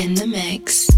In the mix.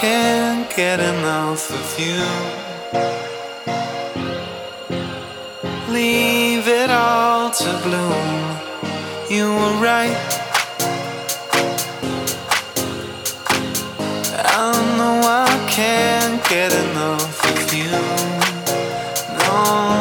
can't get enough of you. Leave it all to bloom. You were right. I know I can't get enough of you. No.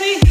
me.